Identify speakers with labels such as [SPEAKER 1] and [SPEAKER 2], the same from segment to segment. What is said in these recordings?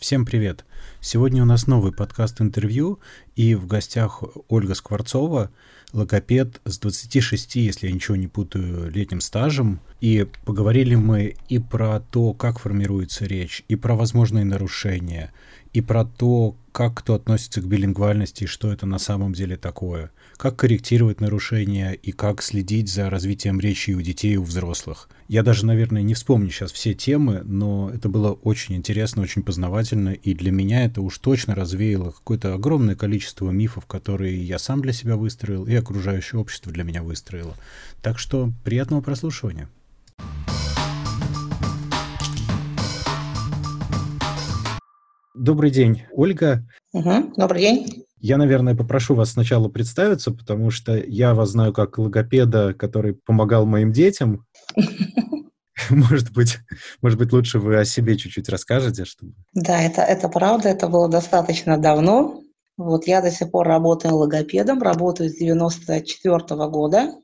[SPEAKER 1] Всем привет! Сегодня у нас новый подкаст-интервью, и в гостях Ольга Скворцова, логопед с 26, если я ничего не путаю, летним стажем. И поговорили мы и про то, как формируется речь, и про возможные нарушения, и про то, как кто относится к билингвальности и что это на самом деле такое, как корректировать нарушения и как следить за развитием речи у детей и у взрослых. Я даже, наверное, не вспомню сейчас все темы, но это было очень интересно, очень познавательно, и для меня это уж точно развеяло какое-то огромное количество мифов, которые я сам для себя выстроил и окружающее общество для меня выстроило. Так что приятного прослушивания. Добрый день, Ольга.
[SPEAKER 2] Угу, добрый день.
[SPEAKER 1] Я, наверное, попрошу вас сначала представиться, потому что я вас знаю как логопеда, который помогал моим детям. Может быть, может быть, лучше вы о себе чуть-чуть расскажете, чтобы...
[SPEAKER 2] Да, это, это правда, это было достаточно давно. Вот я до сих пор работаю логопедом, работаю с 94 -го года.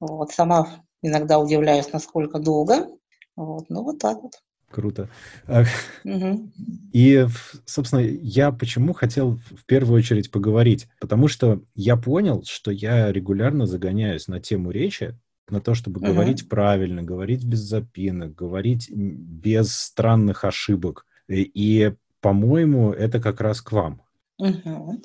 [SPEAKER 2] Вот сама иногда удивляюсь, насколько долго. Вот, ну вот так вот.
[SPEAKER 1] Круто. И, собственно, я почему хотел в первую очередь поговорить? Потому что я понял, что я регулярно загоняюсь на тему речи, на то, чтобы uh говорить правильно, говорить без запинок, говорить без странных ошибок. И, по-моему, это как раз к вам. uh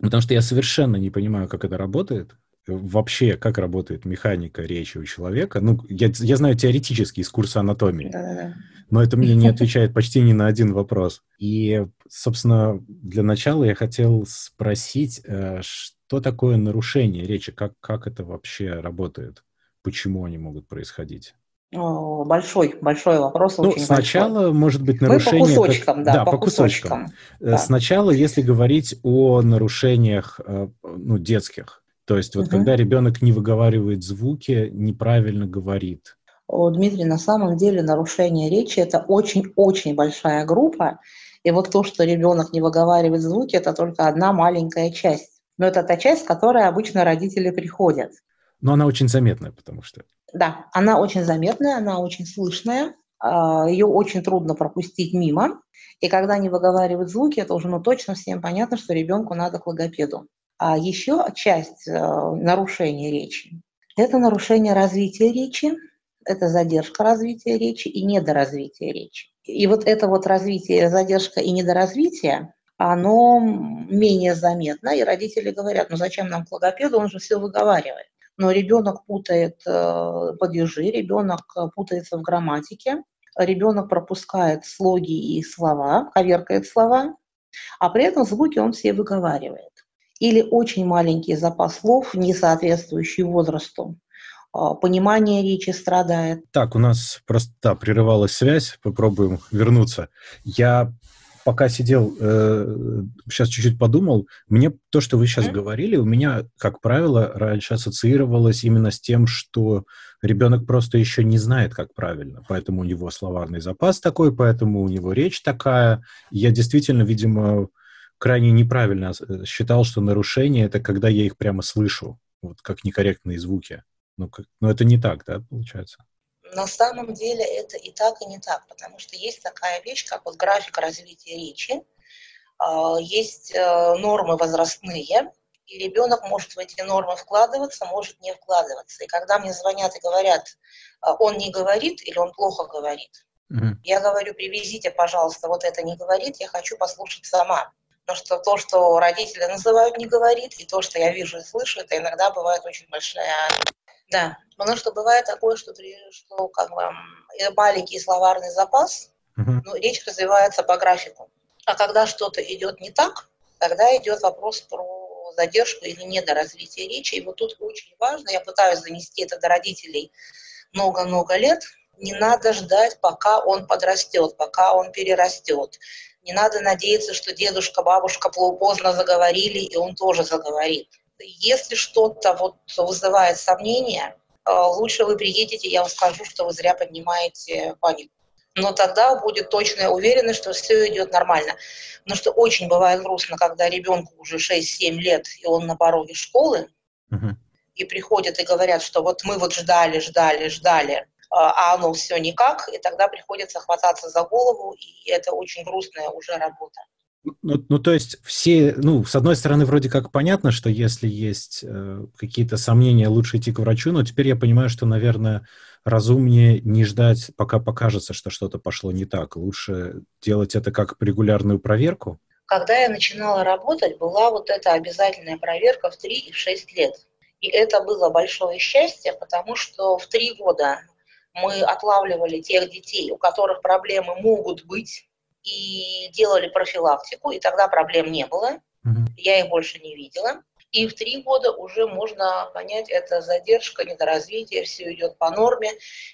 [SPEAKER 1] Потому что я совершенно не понимаю, как это работает вообще, как работает механика речи у человека. Ну, я, я знаю теоретически из курса анатомии, Да-да-да. но это мне не отвечает почти ни на один вопрос. И, собственно, для начала я хотел спросить, э, что такое нарушение речи, как, как это вообще работает, почему они могут происходить?
[SPEAKER 2] Большой, большой вопрос.
[SPEAKER 1] Ну, очень сначала, большой. может быть, нарушение...
[SPEAKER 2] Мы по кусочкам, как... да,
[SPEAKER 1] да, по, по кусочкам. кусочкам. Э, да. Сначала, если говорить о нарушениях э, ну, детских, то есть вот угу. когда ребенок не выговаривает звуки, неправильно говорит.
[SPEAKER 2] О, Дмитрий, на самом деле нарушение речи – это очень-очень большая группа. И вот то, что ребенок не выговаривает звуки, это только одна маленькая часть. Но это та часть, с которой обычно родители приходят.
[SPEAKER 1] Но она очень заметная, потому что...
[SPEAKER 2] Да, она очень заметная, она очень слышная, а, ее очень трудно пропустить мимо. И когда не выговаривают звуки, это уже ну, точно всем понятно, что ребенку надо к логопеду. А еще часть э, нарушения речи – это нарушение развития речи, это задержка развития речи и недоразвитие речи. И вот это вот развитие, задержка и недоразвитие, оно менее заметно, и родители говорят, ну зачем нам к логопеду, он же все выговаривает. Но ребенок путает э, падежи, ребенок путается в грамматике, ребенок пропускает слоги и слова, коверкает слова, а при этом звуки он все выговаривает или очень маленький запас слов, не соответствующий возрасту. А, понимание речи страдает.
[SPEAKER 1] Так, у нас просто да, прерывалась связь, попробуем вернуться. Я пока сидел, э, сейчас чуть-чуть подумал, мне то, что вы сейчас mm-hmm. говорили, у меня, как правило, раньше ассоциировалось именно с тем, что ребенок просто еще не знает, как правильно, поэтому у него словарный запас такой, поэтому у него речь такая. Я действительно, видимо, крайне неправильно э, считал, что нарушение — это когда я их прямо слышу, вот как некорректные звуки. Ну, как, но это не так, да, получается?
[SPEAKER 2] На самом деле это и так, и не так, потому что есть такая вещь, как вот график развития речи, а, есть э, нормы возрастные, и ребенок может в эти нормы вкладываться, может не вкладываться. И когда мне звонят и говорят, а, он не говорит или он плохо говорит, угу. я говорю, привезите, пожалуйста, вот это не говорит, я хочу послушать сама. Потому что то, что родители называют не говорит, и то, что я вижу и слышу, это иногда бывает очень большая... Да, потому что бывает такое, что, что как бы маленький словарный запас, uh-huh. ну, речь развивается по графику. А когда что-то идет не так, тогда идет вопрос про задержку или недоразвитие речи. И вот тут очень важно, я пытаюсь донести это до родителей много-много лет, не надо ждать, пока он подрастет, пока он перерастет. Не надо надеяться, что дедушка, бабушка поздно заговорили, и он тоже заговорит. Если что-то вот вызывает сомнения, э, лучше вы приедете, я вам скажу, что вы зря поднимаете панику. Но тогда будет точная уверенность, что все идет нормально. Потому что очень бывает грустно, когда ребенку уже 6-7 лет, и он на пороге школы, uh-huh. и приходят и говорят, что вот мы вот ждали, ждали, ждали, а оно все никак, и тогда приходится хвататься за голову, и это очень грустная уже работа.
[SPEAKER 1] Ну, ну, то есть все, ну, с одной стороны, вроде как понятно, что если есть э, какие-то сомнения, лучше идти к врачу, но теперь я понимаю, что, наверное, разумнее не ждать, пока покажется, что что-то пошло не так. Лучше делать это как регулярную проверку.
[SPEAKER 2] Когда я начинала работать, была вот эта обязательная проверка в 3 и в 6 лет. И это было большое счастье, потому что в 3 года мы отлавливали тех детей, у которых проблемы могут быть, и делали профилактику, и тогда проблем не было. Угу. Я их больше не видела. И в три года уже можно понять, это задержка, недоразвитие, все идет по норме,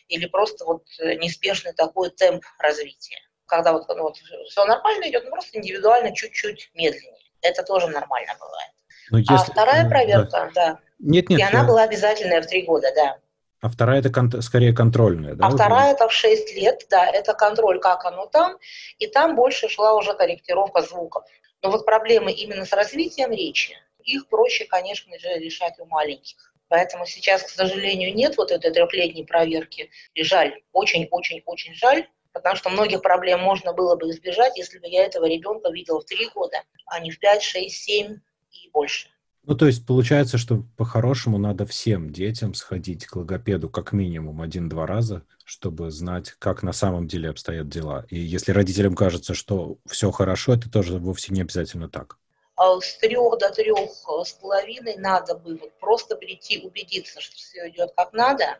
[SPEAKER 2] или просто вот неспешный такой темп развития. Когда вот, ну, вот все нормально идет, но просто индивидуально чуть-чуть медленнее. Это тоже нормально бывает. Но а если... А вторая проверка, да. да. Нет, нет. И она я... была обязательная в три года, да.
[SPEAKER 1] А вторая это кон- скорее контрольная, да?
[SPEAKER 2] А вторая это в 6 лет, да, это контроль, как оно там, и там больше шла уже корректировка звуков. Но вот проблемы именно с развитием речи, их проще, конечно же, решать у маленьких. Поэтому сейчас, к сожалению, нет вот этой трехлетней проверки. И жаль, очень-очень-очень жаль, потому что многих проблем можно было бы избежать, если бы я этого ребенка видела в 3 года, а не в 5, 6, 7 и больше.
[SPEAKER 1] Ну, то есть получается, что по-хорошему надо всем детям сходить к логопеду как минимум один-два раза, чтобы знать, как на самом деле обстоят дела. И если родителям кажется, что все хорошо, это тоже вовсе не обязательно так.
[SPEAKER 2] А с трех до трех с половиной надо бы вот просто прийти, убедиться, что все идет как надо.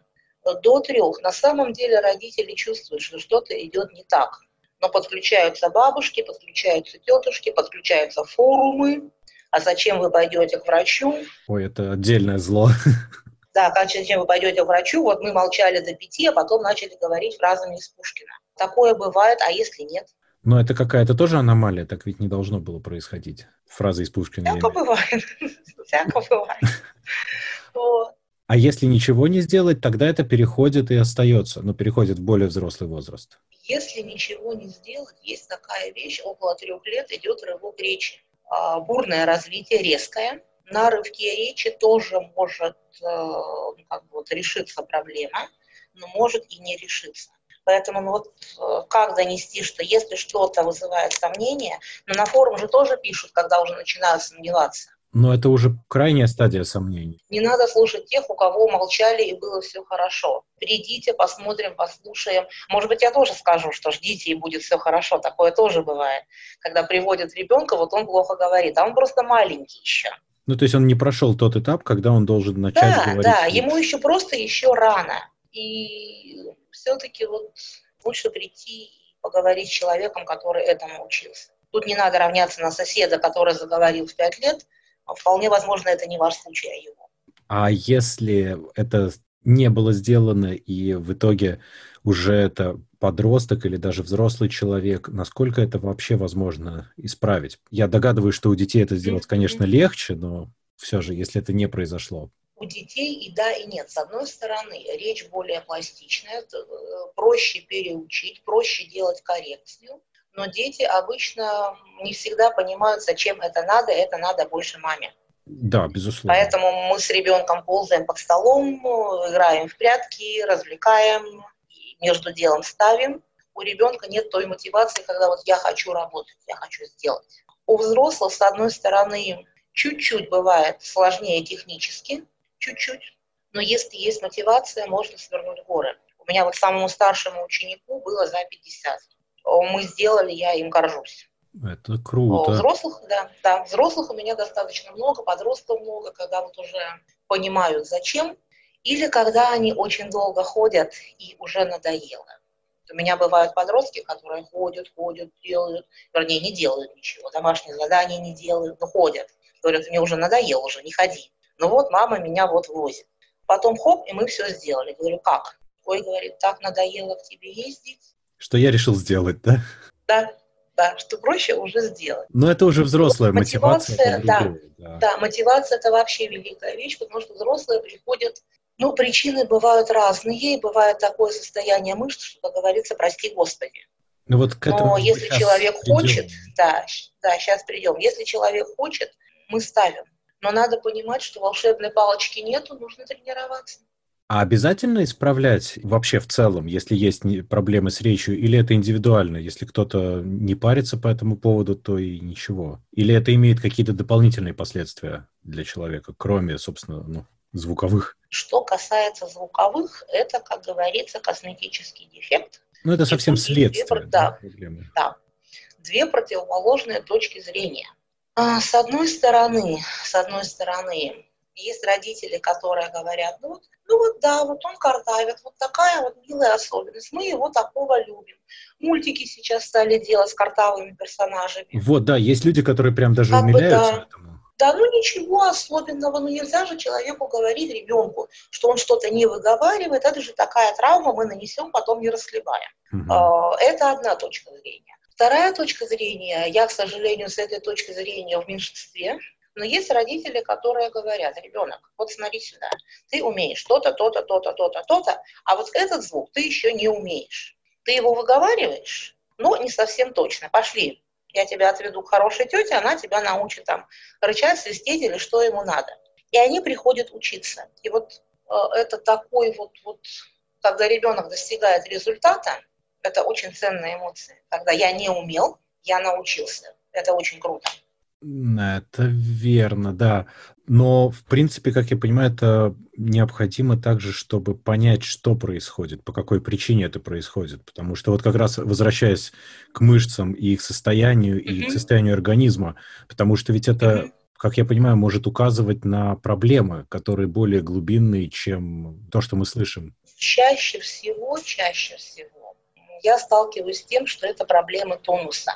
[SPEAKER 2] До трех на самом деле родители чувствуют, что что-то идет не так. Но подключаются бабушки, подключаются тетушки, подключаются форумы, а зачем вы пойдете к врачу?
[SPEAKER 1] Ой, это отдельное зло.
[SPEAKER 2] Да, как зачем вы пойдете к врачу? Вот мы молчали до пяти, а потом начали говорить фразами из Пушкина. Такое бывает, а если нет?
[SPEAKER 1] Но это какая-то тоже аномалия, так ведь не должно было происходить. Фраза из Пушкина.
[SPEAKER 2] Всяко бывает. Всяко бывает.
[SPEAKER 1] А если ничего не сделать, тогда это переходит и остается, но переходит в более взрослый возраст.
[SPEAKER 2] Если ничего не сделать, есть такая вещь, около трех лет идет рывок речи. А, бурное развитие, резкое. На рывке речи тоже может э, ну, как бы вот решиться проблема, но может и не решиться. Поэтому ну вот э, как донести, что если что-то вызывает сомнения, но на форум же тоже пишут, когда уже начинают сомневаться.
[SPEAKER 1] Но это уже крайняя стадия сомнений.
[SPEAKER 2] Не надо слушать тех, у кого молчали и было все хорошо. Придите, посмотрим, послушаем. Может быть, я тоже скажу, что ждите и будет все хорошо. Такое тоже бывает. Когда приводят ребенка, вот он плохо говорит, а он просто маленький еще.
[SPEAKER 1] Ну, то есть он не прошел тот этап, когда он должен начать
[SPEAKER 2] да,
[SPEAKER 1] говорить.
[SPEAKER 2] Да, ему еще просто еще рано. И все-таки вот лучше прийти и поговорить с человеком, который этому учился. Тут не надо равняться на соседа, который заговорил в пять лет, Вполне возможно, это не ваш случай, а его.
[SPEAKER 1] А если это не было сделано, и в итоге уже это подросток или даже взрослый человек, насколько это вообще возможно исправить? Я догадываюсь, что у детей это сделать, конечно, легче, но все же, если это не произошло.
[SPEAKER 2] У детей и да, и нет. С одной стороны, речь более пластичная, э, проще переучить, проще делать коррекцию но дети обычно не всегда понимают, зачем это надо, это надо больше маме.
[SPEAKER 1] Да, безусловно.
[SPEAKER 2] Поэтому мы с ребенком ползаем под столом, играем в прятки, развлекаем, между делом ставим. У ребенка нет той мотивации, когда вот я хочу работать, я хочу сделать. У взрослых, с одной стороны, чуть-чуть бывает сложнее технически, чуть-чуть, но если есть мотивация, можно свернуть горы. У меня вот самому старшему ученику было за 50 мы сделали, я им горжусь.
[SPEAKER 1] Это круто.
[SPEAKER 2] Взрослых, да, да, взрослых у меня достаточно много, подростков много, когда вот уже понимают, зачем, или когда они очень долго ходят и уже надоело. У меня бывают подростки, которые ходят, ходят, делают, вернее, не делают ничего, домашние задания не делают, но ходят. Говорят, мне уже надоело, уже не ходи. Ну вот мама меня вот возит. Потом хоп, и мы все сделали. Говорю, как? Ой, говорит, так надоело к тебе ездить,
[SPEAKER 1] что я решил сделать, да?
[SPEAKER 2] Да, да, что проще уже сделать.
[SPEAKER 1] Но это уже взрослая мотивация. мотивация
[SPEAKER 2] да, да. да, мотивация это вообще великая вещь, потому что взрослые приходят, ну, причины бывают разные, бывает такое состояние мышц, что, как говорится, прости Господи.
[SPEAKER 1] Ну, вот к этому
[SPEAKER 2] Но если человек придем. хочет, да, да, сейчас придем. Если человек хочет, мы ставим. Но надо понимать, что волшебной палочки нету, нужно тренироваться.
[SPEAKER 1] А обязательно исправлять вообще в целом, если есть проблемы с речью, или это индивидуально? Если кто-то не парится по этому поводу, то и ничего. Или это имеет какие-то дополнительные последствия для человека, кроме, собственно, ну, звуковых?
[SPEAKER 2] Что касается звуковых, это, как говорится, косметический дефект.
[SPEAKER 1] Ну, это совсем следствие. Две,
[SPEAKER 2] да, да, да. Две противоположные точки зрения. А, с одной стороны, с одной стороны, есть родители, которые говорят, ну вот, ну вот да, вот он картавит, вот такая вот милая особенность, мы его такого любим. Мультики сейчас стали делать с картавыми персонажами.
[SPEAKER 1] Вот, да, есть люди, которые прям даже как умиляются бы, да. этому.
[SPEAKER 2] Да, ну ничего особенного, ну нельзя же человеку говорить, ребенку, что он что-то не выговаривает, это же такая травма, мы нанесем, потом не расхлебаем. Угу. Это одна точка зрения. Вторая точка зрения, я, к сожалению, с этой точки зрения в меньшинстве, но есть родители, которые говорят, ребенок, вот смотри сюда, ты умеешь то-то, то-то, то-то, то-то, то-то, а вот этот звук ты еще не умеешь. Ты его выговариваешь, но не совсем точно. Пошли, я тебя отведу к хорошей тете, она тебя научит там рычать, свистеть или что ему надо. И они приходят учиться. И вот э, это такой вот, вот, когда ребенок достигает результата, это очень ценная эмоция. Когда я не умел, я научился. Это очень круто.
[SPEAKER 1] Это верно, да. Но, в принципе, как я понимаю, это необходимо также, чтобы понять, что происходит, по какой причине это происходит. Потому что вот как раз возвращаясь к мышцам и их состоянию, mm-hmm. и к состоянию организма, потому что ведь это, mm-hmm. как я понимаю, может указывать на проблемы, которые более глубинные, чем то, что мы слышим.
[SPEAKER 2] Чаще всего, чаще всего я сталкиваюсь с тем, что это проблемы тонуса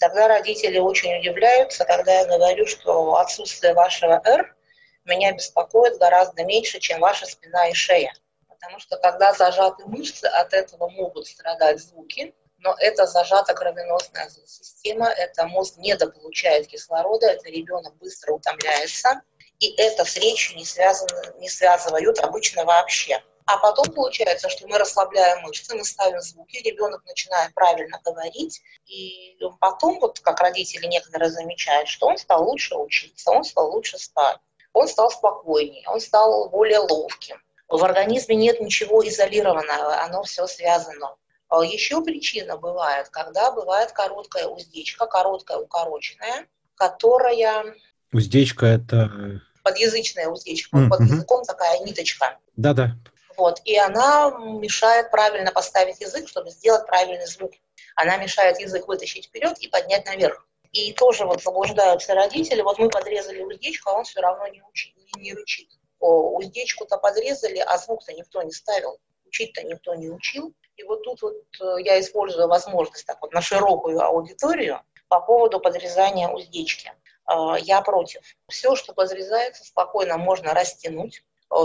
[SPEAKER 2] тогда родители очень удивляются, когда я говорю, что отсутствие вашего «Р» меня беспокоит гораздо меньше, чем ваша спина и шея. Потому что когда зажаты мышцы, от этого могут страдать звуки, но это зажата кровеносная система, это мозг недополучает кислорода, это ребенок быстро утомляется, и это с речью не, связано, не связывают обычно вообще. А потом получается, что мы расслабляем мышцы, мы ставим звуки, ребенок начинает правильно говорить, и потом, вот как родители некоторые замечают, что он стал лучше учиться, он стал лучше спать, он стал спокойнее, он стал более ловким. В организме нет ничего изолированного, оно все связано. А Еще причина бывает, когда бывает короткая уздечка, короткая укороченная, которая...
[SPEAKER 1] Уздечка это...
[SPEAKER 2] Подъязычная уздечка, mm-hmm. под языком такая ниточка.
[SPEAKER 1] Да-да.
[SPEAKER 2] Вот, и она мешает правильно поставить язык, чтобы сделать правильный звук. Она мешает язык вытащить вперед и поднять наверх. И тоже вот заблуждаются родители. Вот мы подрезали уздечку, а он все равно не, учит, не, не рычит. Уздечку-то подрезали, а звук-то никто не ставил. Учить-то никто не учил. И вот тут вот э, я использую возможность так вот на широкую аудиторию по поводу подрезания уздечки. Э, я против. Все, что подрезается, спокойно можно растянуть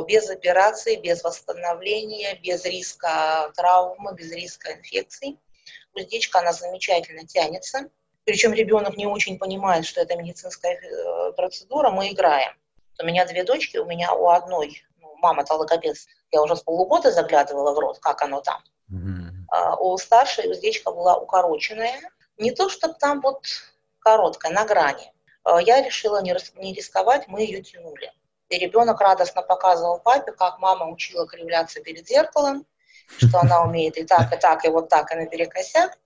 [SPEAKER 2] без операции, без восстановления, без риска травмы, без риска инфекций. Уздечка, она замечательно тянется. Причем ребенок не очень понимает, что это медицинская э, процедура, мы играем. У меня две дочки, у меня у одной, ну, мама-то логопед, я уже с полугода заглядывала в рот, как оно там. Mm-hmm. А у старшей уздечка была укороченная. Не то, чтобы там вот короткая, на грани. А я решила не рисковать, мы ее тянули. И ребенок радостно показывал папе, как мама учила кривляться перед зеркалом, что она умеет и так, и так, и вот так, и наперекосяк.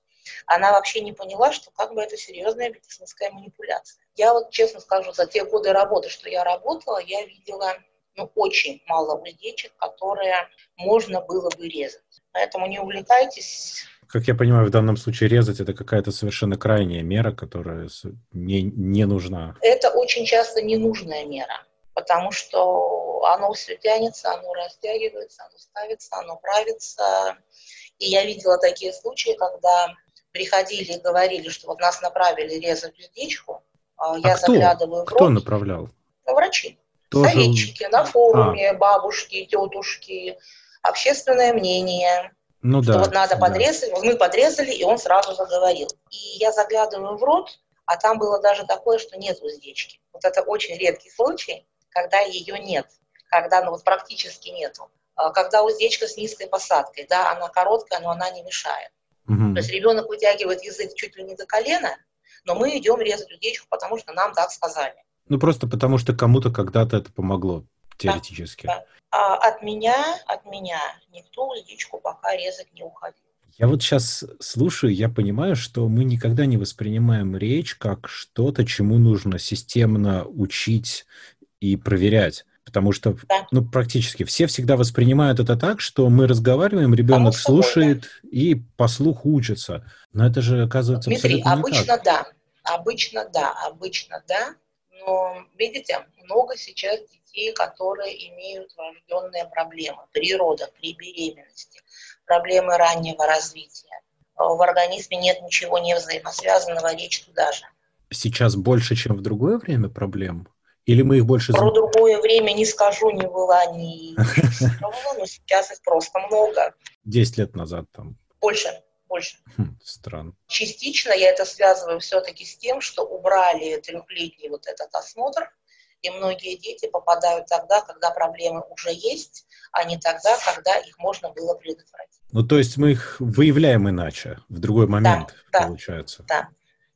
[SPEAKER 2] Она вообще не поняла, что как бы это серьезная медицинская манипуляция. Я вот честно скажу, за те годы работы, что я работала, я видела ну, очень мало уздечек, которые можно было бы резать. Поэтому не увлекайтесь
[SPEAKER 1] как я понимаю, в данном случае резать это какая-то совершенно крайняя мера, которая не, не нужна.
[SPEAKER 2] Это очень часто ненужная мера потому что оно все тянется, оно растягивается, оно ставится, оно правится. И я видела такие случаи, когда приходили и говорили, что вот нас направили резать уздечку,
[SPEAKER 1] а я кто? заглядываю в рот. Кто направлял?
[SPEAKER 2] Врачи. Тоже... Советчики на форуме, а. бабушки, тетушки, общественное мнение. Ну что да. вот надо да. подрезать, мы подрезали, и он сразу заговорил. И я заглядываю в рот, а там было даже такое, что нет уздечки. Вот это очень редкий случай когда ее нет, когда ну, вот практически нету. А когда уздечка с низкой посадкой, да, она короткая, но она не мешает. Угу. То есть ребенок вытягивает язык чуть ли не до колена, но мы идем резать уздечку, потому что нам так сказали.
[SPEAKER 1] Ну, просто потому что кому-то когда-то это помогло, теоретически.
[SPEAKER 2] Да, да. А от меня, от меня никто уздечку пока резать не уходил.
[SPEAKER 1] Я вот сейчас слушаю, я понимаю, что мы никогда не воспринимаем речь как что-то, чему нужно системно учить и проверять. Потому что, да. ну, практически все всегда воспринимают это так, что мы разговариваем, ребенок слушает да. и по слуху учится. Но это же, оказывается,
[SPEAKER 2] Дмитрий,
[SPEAKER 1] абсолютно
[SPEAKER 2] обычно
[SPEAKER 1] не так.
[SPEAKER 2] да. Обычно да, обычно да. Но, видите, много сейчас детей, которые имеют врожденные проблемы при родах, при беременности, проблемы раннего развития. В организме нет ничего не взаимосвязанного, речь туда же.
[SPEAKER 1] Сейчас больше, чем в другое время проблем? Или мы их больше...
[SPEAKER 2] Про другое время не скажу, не была, ни но сейчас их просто много.
[SPEAKER 1] Десять лет назад там.
[SPEAKER 2] Больше, больше.
[SPEAKER 1] Хм, странно.
[SPEAKER 2] Частично я это связываю все-таки с тем, что убрали трехлетний вот этот осмотр, и многие дети попадают тогда, когда проблемы уже есть, а не тогда, когда их можно было предотвратить.
[SPEAKER 1] Ну, то есть мы их выявляем иначе, в другой момент,
[SPEAKER 2] да,
[SPEAKER 1] получается.
[SPEAKER 2] Да.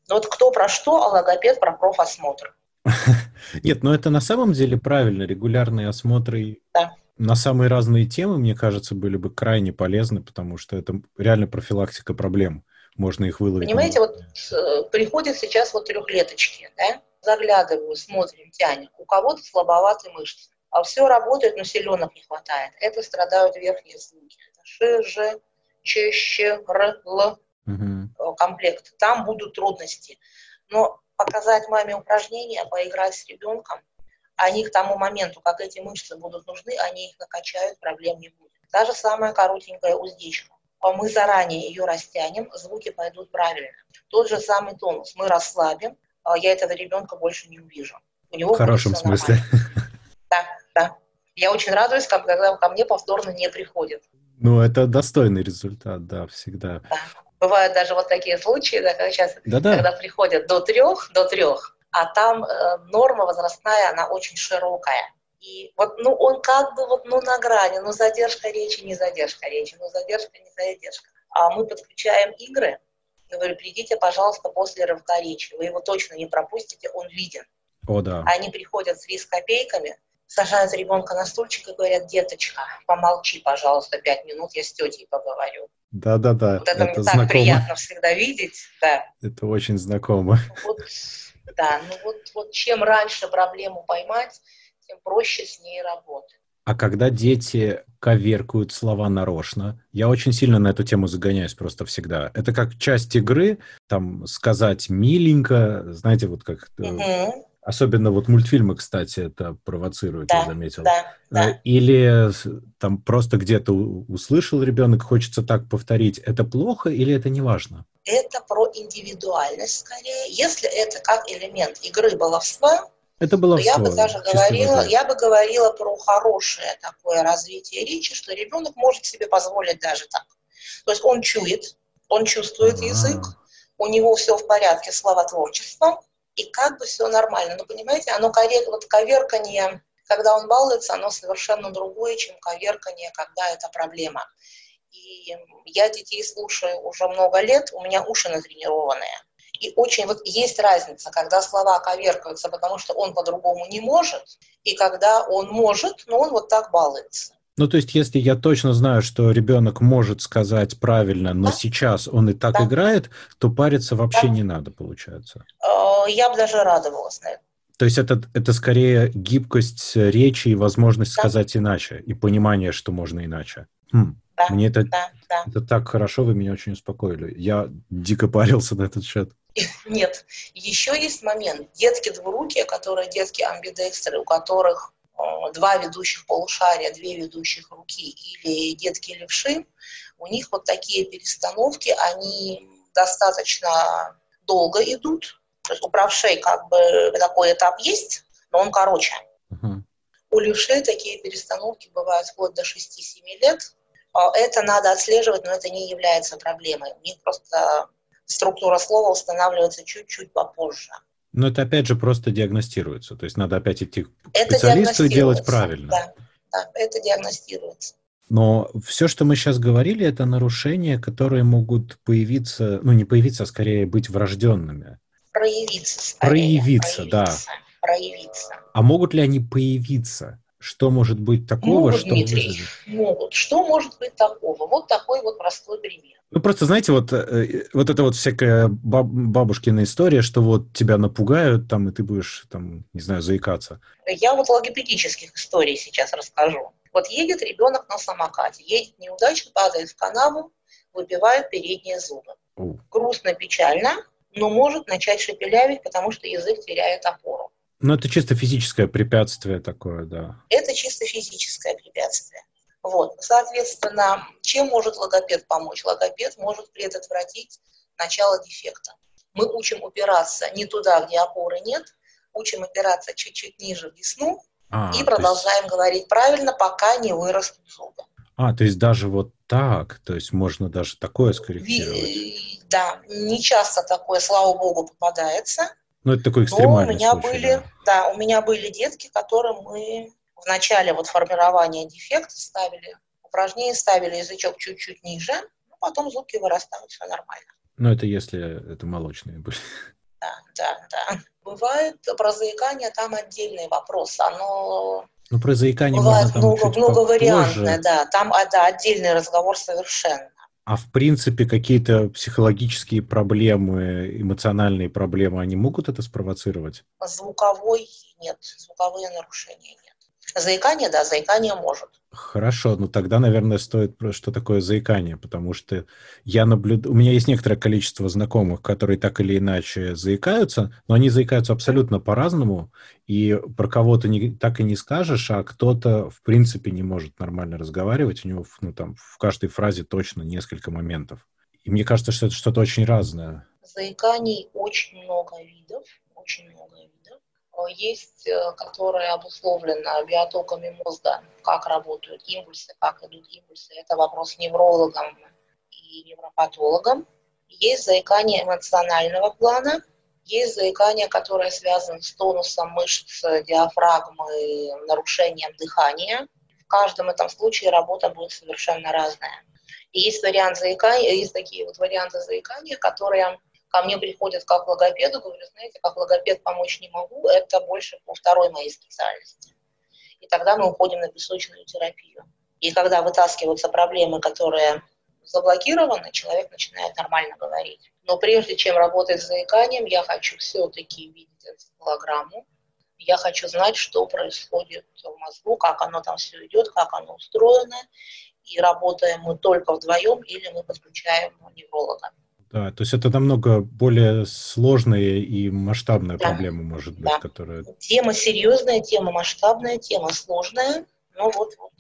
[SPEAKER 2] Но вот кто про что, а логопед про профосмотр.
[SPEAKER 1] Нет, но это на самом деле правильно. Регулярные осмотры да. на самые разные темы, мне кажется, были бы крайне полезны, потому что это реально профилактика проблем. Можно их выловить.
[SPEAKER 2] Понимаете, вот э, приходят сейчас вот трехлеточки, да? Заглядываю, смотрим, тянем. У кого-то слабоватые мышцы. А все работает, но селенок не хватает. Это страдают верхние звуки. Ш, Ж, Ч, Щ, Р, Л. Угу. Комплект. Там будут трудности. Но показать маме упражнения, поиграть с ребенком, они к тому моменту, как эти мышцы будут нужны, они их накачают, проблем не будет. Та же самая коротенькая уздечка. Мы заранее ее растянем, звуки пойдут правильно. Тот же самый тонус. Мы расслабим, а я этого ребенка больше не увижу.
[SPEAKER 1] У него В хорошем смысле.
[SPEAKER 2] Да, да. Я очень радуюсь, когда ко мне повторно не приходит.
[SPEAKER 1] Ну, это достойный результат, да, всегда. Да.
[SPEAKER 2] Бывают даже вот такие случаи, да, когда, сейчас, Да-да. когда приходят до трех, до трех, а там э, норма возрастная, она очень широкая. И вот, ну, он как бы вот, ну, на грани, ну, задержка речи, не задержка речи, ну, задержка, не задержка. А мы подключаем игры, говорю, придите, пожалуйста, после рывка речи, вы его точно не пропустите, он виден.
[SPEAKER 1] О, да.
[SPEAKER 2] Они приходят с рис-копейками, сажают ребенка на стульчик и говорят, деточка, помолчи, пожалуйста, пять минут, я с тетей поговорю.
[SPEAKER 1] Да-да-да.
[SPEAKER 2] Вот это, это мне знакомо. так приятно всегда видеть, да.
[SPEAKER 1] Это очень знакомо.
[SPEAKER 2] Вот, да, ну вот, вот чем раньше проблему поймать, тем проще с ней работать.
[SPEAKER 1] А когда дети коверкуют слова нарочно, я очень сильно на эту тему загоняюсь просто всегда. Это как часть игры, там сказать миленько, знаете, вот как угу. Особенно вот мультфильмы, кстати, это провоцирует, да, я заметил.
[SPEAKER 2] Да, да.
[SPEAKER 1] Э, или там просто где-то услышал ребенок, хочется так повторить. Это плохо или это не важно?
[SPEAKER 2] Это про индивидуальность скорее. Если это как элемент игры баловства,
[SPEAKER 1] это было
[SPEAKER 2] я бы даже говорила, я бы говорила про хорошее такое развитие речи, что ребенок может себе позволить даже так. То есть он чует, он чувствует А-а-а. язык, у него все в порядке, словотворчество, и как бы все нормально. Но понимаете, оно ковер, вот коверканье, когда он балуется, оно совершенно другое, чем коверканье, когда это проблема. И я детей слушаю уже много лет, у меня уши натренированные. И очень вот есть разница, когда слова коверкаются, потому что он по-другому не может, и когда он может, но он вот так балуется.
[SPEAKER 1] Ну, то есть, если я точно знаю, что ребенок может сказать правильно, но да? сейчас он и так да. играет, то париться вообще да. не надо, получается.
[SPEAKER 2] Э, я бы даже радовалась на это.
[SPEAKER 1] То есть это, это скорее гибкость речи и возможность да. сказать иначе, и понимание, что можно иначе. Хм. Да, Мне это, да, да. это так хорошо, вы меня очень успокоили. Я дико парился на этот счет.
[SPEAKER 2] Нет. Еще есть момент. Детки двурукие, которые детки амбидекстры, у которых два ведущих полушария, две ведущих руки или детки левши, у них вот такие перестановки, они достаточно долго идут. То есть у правшей как бы такой этап есть, но он короче. Uh-huh. У левшей такие перестановки бывают вплоть до 6-7 лет. А это надо отслеживать, но это не является проблемой. У них просто структура слова устанавливается чуть-чуть попозже.
[SPEAKER 1] Но это опять же просто диагностируется. То есть надо опять идти к это специалисту и делать правильно.
[SPEAKER 2] Да, да, это диагностируется.
[SPEAKER 1] Но все, что мы сейчас говорили, это нарушения, которые могут появиться, ну не появиться, а скорее быть врожденными.
[SPEAKER 2] Проявиться.
[SPEAKER 1] Скорее. Проявиться, проявиться, да.
[SPEAKER 2] Проявиться.
[SPEAKER 1] А могут ли они появиться? Что может быть такого,
[SPEAKER 2] могут,
[SPEAKER 1] что
[SPEAKER 2] Дмитрий, вызовет? Могут. Что может быть такого? Вот такой вот простой пример.
[SPEAKER 1] Ну, просто, знаете, вот, э, вот это вот всякая баб, бабушкина история, что вот тебя напугают, там, и ты будешь, там, не знаю, заикаться.
[SPEAKER 2] Я вот логопедических историй сейчас расскажу. Вот едет ребенок на самокате, едет неудачно, падает в канаву, выбивает передние зубы. О. Грустно, печально, но может начать шепелявить, потому что язык теряет опору.
[SPEAKER 1] Ну, это чисто физическое препятствие такое, да.
[SPEAKER 2] Это чисто физическое препятствие. Вот. Соответственно, чем может логопед помочь? Логопед может предотвратить начало дефекта. Мы учим упираться не туда, где опоры нет, учим опираться чуть-чуть ниже в десну а, и продолжаем есть... говорить правильно, пока не вырастут зубы.
[SPEAKER 1] А, то есть даже вот так, то есть можно даже такое скорректировать?
[SPEAKER 2] Да, не часто такое, слава богу, попадается.
[SPEAKER 1] Ну, это такой экстремальный
[SPEAKER 2] у меня
[SPEAKER 1] случай,
[SPEAKER 2] были, да. да, у меня были детки, которым мы в начале вот формирования дефекта ставили упражнения, ставили язычок чуть-чуть ниже, но потом зубки вырастают, все нормально.
[SPEAKER 1] Ну, это если это молочные были.
[SPEAKER 2] Да, да, да. Бывает про заикание там отдельный вопрос. Оно
[SPEAKER 1] ну, про заикание
[SPEAKER 2] Бывает можно много, много вариантное, да. Там а, да, отдельный разговор совершенно.
[SPEAKER 1] А в принципе какие-то психологические проблемы, эмоциональные проблемы, они могут это спровоцировать?
[SPEAKER 2] Звуковой нет, звуковые нарушения. Заикание, да, заикание может.
[SPEAKER 1] Хорошо, ну тогда, наверное, стоит что такое заикание, потому что я наблюдаю... У меня есть некоторое количество знакомых, которые так или иначе заикаются, но они заикаются абсолютно по-разному, и про кого-то не, так и не скажешь, а кто-то, в принципе, не может нормально разговаривать, у него ну, там, в каждой фразе точно несколько моментов. И мне кажется, что это что-то очень разное.
[SPEAKER 2] Заиканий очень много видов, очень много видов есть, э, которая обусловлена биотоками мозга, как работают импульсы, как идут импульсы. Это вопрос неврологам и невропатологам. Есть заикание эмоционального плана, есть заикание, которое связано с тонусом мышц диафрагмы, нарушением дыхания. В каждом этом случае работа будет совершенно разная. И есть вариант заикания, есть такие вот варианты заикания, которые ко мне приходят как логопеду, говорю, знаете, как логопед помочь не могу, это больше по второй моей специальности. И тогда мы уходим на песочную терапию. И когда вытаскиваются проблемы, которые заблокированы, человек начинает нормально говорить. Но прежде чем работать с заиканием, я хочу все-таки видеть энцефалограмму, я хочу знать, что происходит в мозгу, как оно там все идет, как оно устроено, и работаем мы только вдвоем или мы подключаем невролога.
[SPEAKER 1] Да, то есть это намного более сложная и масштабная да. проблема, может быть, да. которая...
[SPEAKER 2] Тема серьезная, тема масштабная, тема сложная, но вот, вот.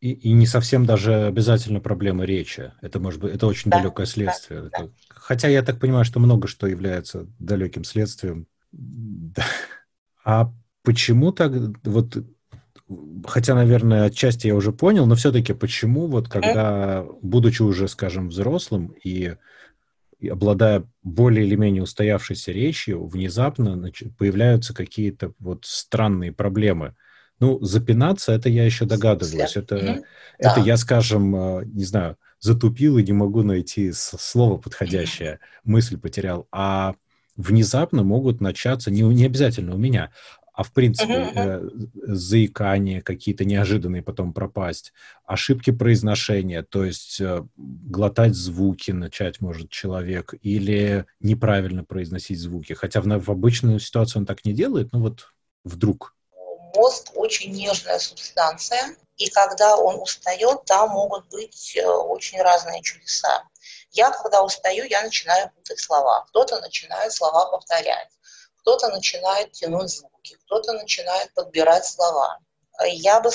[SPEAKER 1] И, и не совсем даже обязательно проблема речи. Это может быть, это очень да, далекое следствие. Да, это, да. Хотя я так понимаю, что много что является далеким следствием. Да. А почему так вот хотя, наверное, отчасти я уже понял, но все-таки почему вот когда, будучи уже, скажем, взрослым и обладая более или менее устоявшейся речью, внезапно появляются какие-то вот странные проблемы. Ну, запинаться, это я еще догадываюсь. Это, mm-hmm. это да. я, скажем, э, не знаю, затупил и не могу найти слово подходящее, мысль потерял. А внезапно могут начаться, не, не обязательно у меня, а в принципе uh-huh, uh-huh. Э, заикания какие-то неожиданные потом пропасть, ошибки произношения, то есть э, глотать звуки начать может человек или неправильно произносить звуки, хотя в, в обычную ситуацию он так не делает, но вот вдруг.
[SPEAKER 2] Мозг очень нежная субстанция, и когда он устает, там могут быть э, очень разные чудеса. Я, когда устаю, я начинаю путать слова. Кто-то начинает слова повторять кто-то начинает тянуть звуки, кто-то начинает подбирать слова. Я бы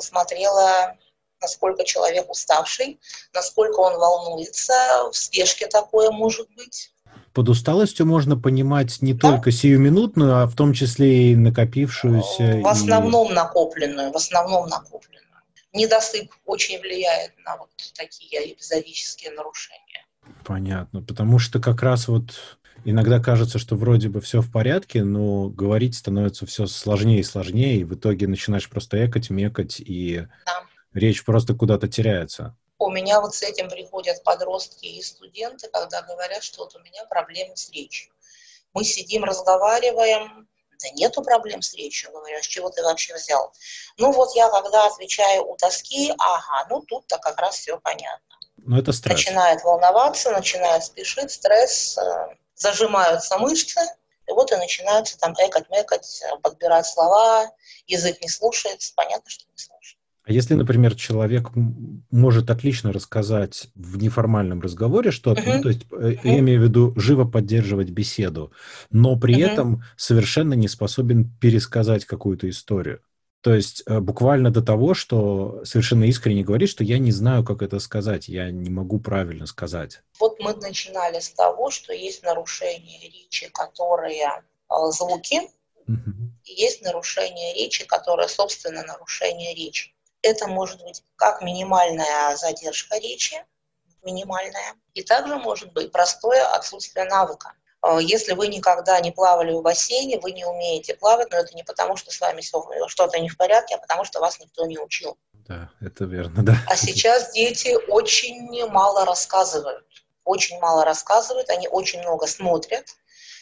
[SPEAKER 2] смотрела, насколько человек уставший, насколько он волнуется, в спешке такое может быть.
[SPEAKER 1] Под усталостью можно понимать не да? только сиюминутную, а в том числе и накопившуюся.
[SPEAKER 2] В основном и... накопленную, в основном накопленную. Недосып очень влияет на вот такие эпизодические нарушения.
[SPEAKER 1] Понятно, потому что как раз вот иногда кажется, что вроде бы все в порядке, но говорить становится все сложнее и сложнее, и в итоге начинаешь просто экать, мекать, и да. речь просто куда-то теряется.
[SPEAKER 2] У меня вот с этим приходят подростки и студенты, когда говорят, что вот у меня проблемы с речью. Мы сидим, разговариваем, Да нету проблем с речью, говорю, с чего ты вообще взял? Ну вот я когда отвечаю у доски, ага, ну тут-то как раз все понятно.
[SPEAKER 1] Ну это стресс.
[SPEAKER 2] Начинает волноваться, начинает спешить, стресс, э, зажимаются мышцы, и вот и начинаются там экать, мекать, подбирать слова, язык не слушается, понятно, что не слушает.
[SPEAKER 1] А если, например, человек может отлично рассказать в неформальном разговоре что-то, uh-huh. ну, то есть uh-huh. я имею в виду живо поддерживать беседу, но при uh-huh. этом совершенно не способен пересказать какую-то историю. То есть э, буквально до того, что совершенно искренне говорит, что я не знаю, как это сказать, я не могу правильно сказать.
[SPEAKER 2] Вот мы начинали с того, что есть нарушения речи, которые э, звуки, угу. и есть нарушения речи, которые, собственно, нарушение речи. Это может быть как минимальная задержка речи, минимальная, и также может быть простое отсутствие навыка. А, если вы никогда не плавали в бассейне, вы не умеете плавать, но это не потому, что с вами что-то не в порядке, а потому что вас никто не учил.
[SPEAKER 1] Да, это верно, да.
[SPEAKER 2] А сейчас дети очень мало рассказывают. Очень мало рассказывают, они очень много смотрят,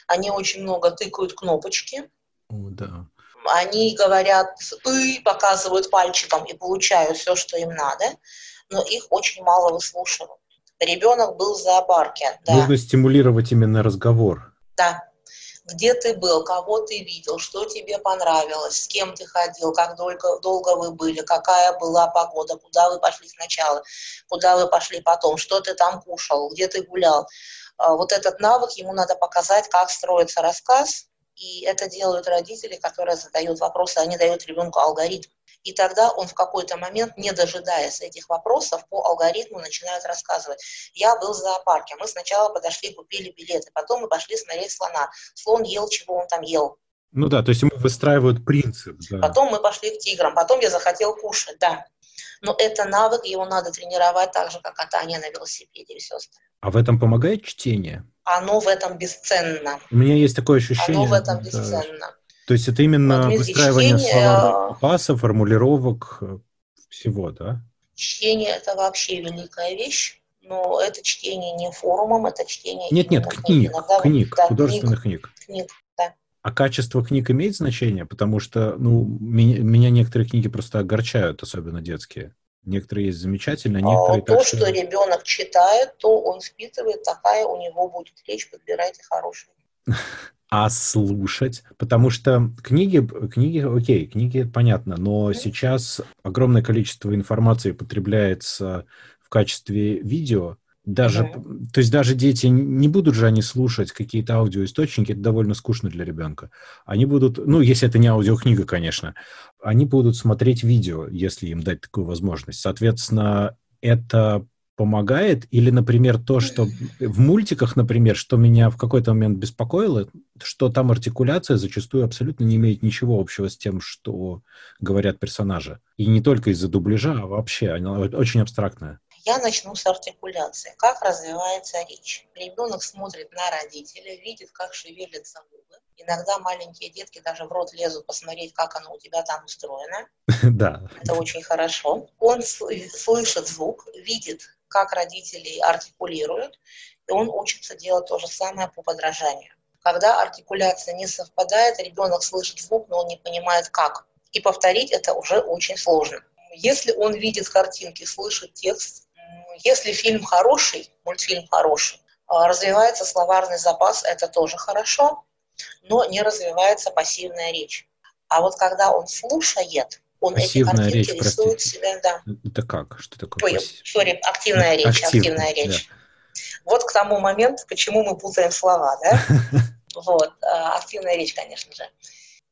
[SPEAKER 2] они очень много тыкают кнопочки.
[SPEAKER 1] О, да.
[SPEAKER 2] Они говорят «ты», показывают пальчиком и получают все, что им надо, но их очень мало выслушивают. Ребенок был в зоопарке.
[SPEAKER 1] Да. Нужно стимулировать именно разговор.
[SPEAKER 2] Да. Где ты был, кого ты видел, что тебе понравилось, с кем ты ходил, как долго, долго вы были, какая была погода, куда вы пошли сначала, куда вы пошли потом, что ты там кушал, где ты гулял. А, вот этот навык ему надо показать, как строится рассказ, и это делают родители, которые задают вопросы, они дают ребенку алгоритм. И тогда он в какой-то момент, не дожидаясь этих вопросов, по алгоритму начинает рассказывать. Я был в зоопарке, мы сначала подошли, купили билеты, потом мы пошли смотреть слона. Слон ел, чего он там ел.
[SPEAKER 1] Ну да, то есть ему выстраивают принцип. Да.
[SPEAKER 2] Потом мы пошли к тиграм, потом я захотел кушать, да. Но это навык, его надо тренировать так же, как катание на велосипеде и все остальное.
[SPEAKER 1] А в этом помогает чтение?
[SPEAKER 2] Оно в этом бесценно.
[SPEAKER 1] У меня есть такое ощущение.
[SPEAKER 2] Оно в этом бесценно.
[SPEAKER 1] То есть это именно вот выстраивание чтение, словарного запаса, формулировок, э, всего, да?
[SPEAKER 2] Чтение – это вообще великая вещь, но это чтение не форумом, это чтение…
[SPEAKER 1] Нет, нет, книг, Иногда, книг, да, художественных книг.
[SPEAKER 2] Книг, да.
[SPEAKER 1] А качество книг имеет значение? Потому что, ну, меня, меня некоторые книги просто огорчают, особенно детские. Некоторые есть замечательные, а некоторые...
[SPEAKER 2] То, так, что... что ребенок читает, то он впитывает, такая у него будет речь, подбирайте хорошие.
[SPEAKER 1] а слушать, потому что книги, книги, окей, книги понятно, но сейчас огромное количество информации потребляется в качестве видео, даже, mm-hmm. то есть даже дети не будут же они слушать какие-то аудиоисточники, это довольно скучно для ребенка. Они будут, ну, если это не аудиокнига, конечно, они будут смотреть видео, если им дать такую возможность. Соответственно, это помогает? Или, например, то, что в мультиках, например, что меня в какой-то момент беспокоило, что там артикуляция зачастую абсолютно не имеет ничего общего с тем, что говорят персонажи. И не только из-за дубляжа, а вообще, она очень абстрактная.
[SPEAKER 2] Я начну с артикуляции. Как развивается речь? Ребенок смотрит на родителя, видит, как шевелятся губы. Иногда маленькие детки даже в рот лезут посмотреть, как оно у тебя там устроено.
[SPEAKER 1] Да.
[SPEAKER 2] Это очень хорошо. Он слышит звук, видит, как родители артикулируют, и он учится делать то же самое по подражанию. Когда артикуляция не совпадает, ребенок слышит звук, но он не понимает как. И повторить это уже очень сложно. Если он видит картинки, слышит текст, если фильм хороший, мультфильм хороший, а, развивается словарный запас, это тоже хорошо, но не развивается пассивная речь. А вот когда он слушает, он
[SPEAKER 1] Пассивная
[SPEAKER 2] эти
[SPEAKER 1] речь,
[SPEAKER 2] рисует простите. себя, да.
[SPEAKER 1] Это как? Что такое?
[SPEAKER 2] Ой, сори, активная речь, активная, активная речь. Да. Вот к тому моменту, почему мы путаем слова, да? Вот, а, активная речь, конечно же.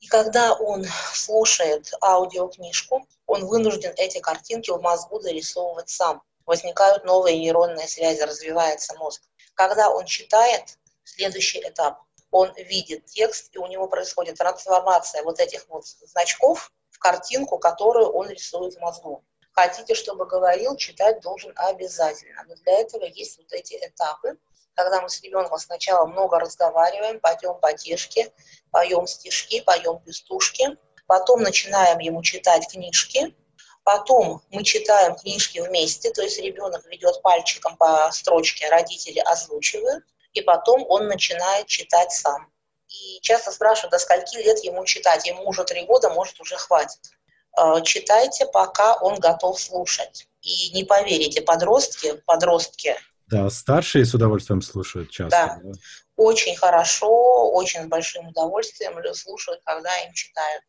[SPEAKER 2] И когда он слушает аудиокнижку, он вынужден эти картинки в мозгу дорисовывать сам. Возникают новые нейронные связи, развивается мозг. Когда он читает, следующий этап. Он видит текст, и у него происходит трансформация вот этих вот значков картинку, которую он рисует в мозгу. Хотите, чтобы говорил, читать должен обязательно. Но для этого есть вот эти этапы, когда мы с ребенком сначала много разговариваем, пойдем потешки, поем стишки, поем пестушки, потом начинаем ему читать книжки, потом мы читаем книжки вместе, то есть ребенок ведет пальчиком по строчке, родители озвучивают, и потом он начинает читать сам. И часто спрашивают, до скольки лет ему читать. Ему уже три года, может, уже хватит. Э, читайте, пока он готов слушать. И не поверите, подростки, подростки.
[SPEAKER 1] Да, старшие с удовольствием слушают часто.
[SPEAKER 2] Да, да. очень хорошо, очень большим удовольствием слушают, когда им читают.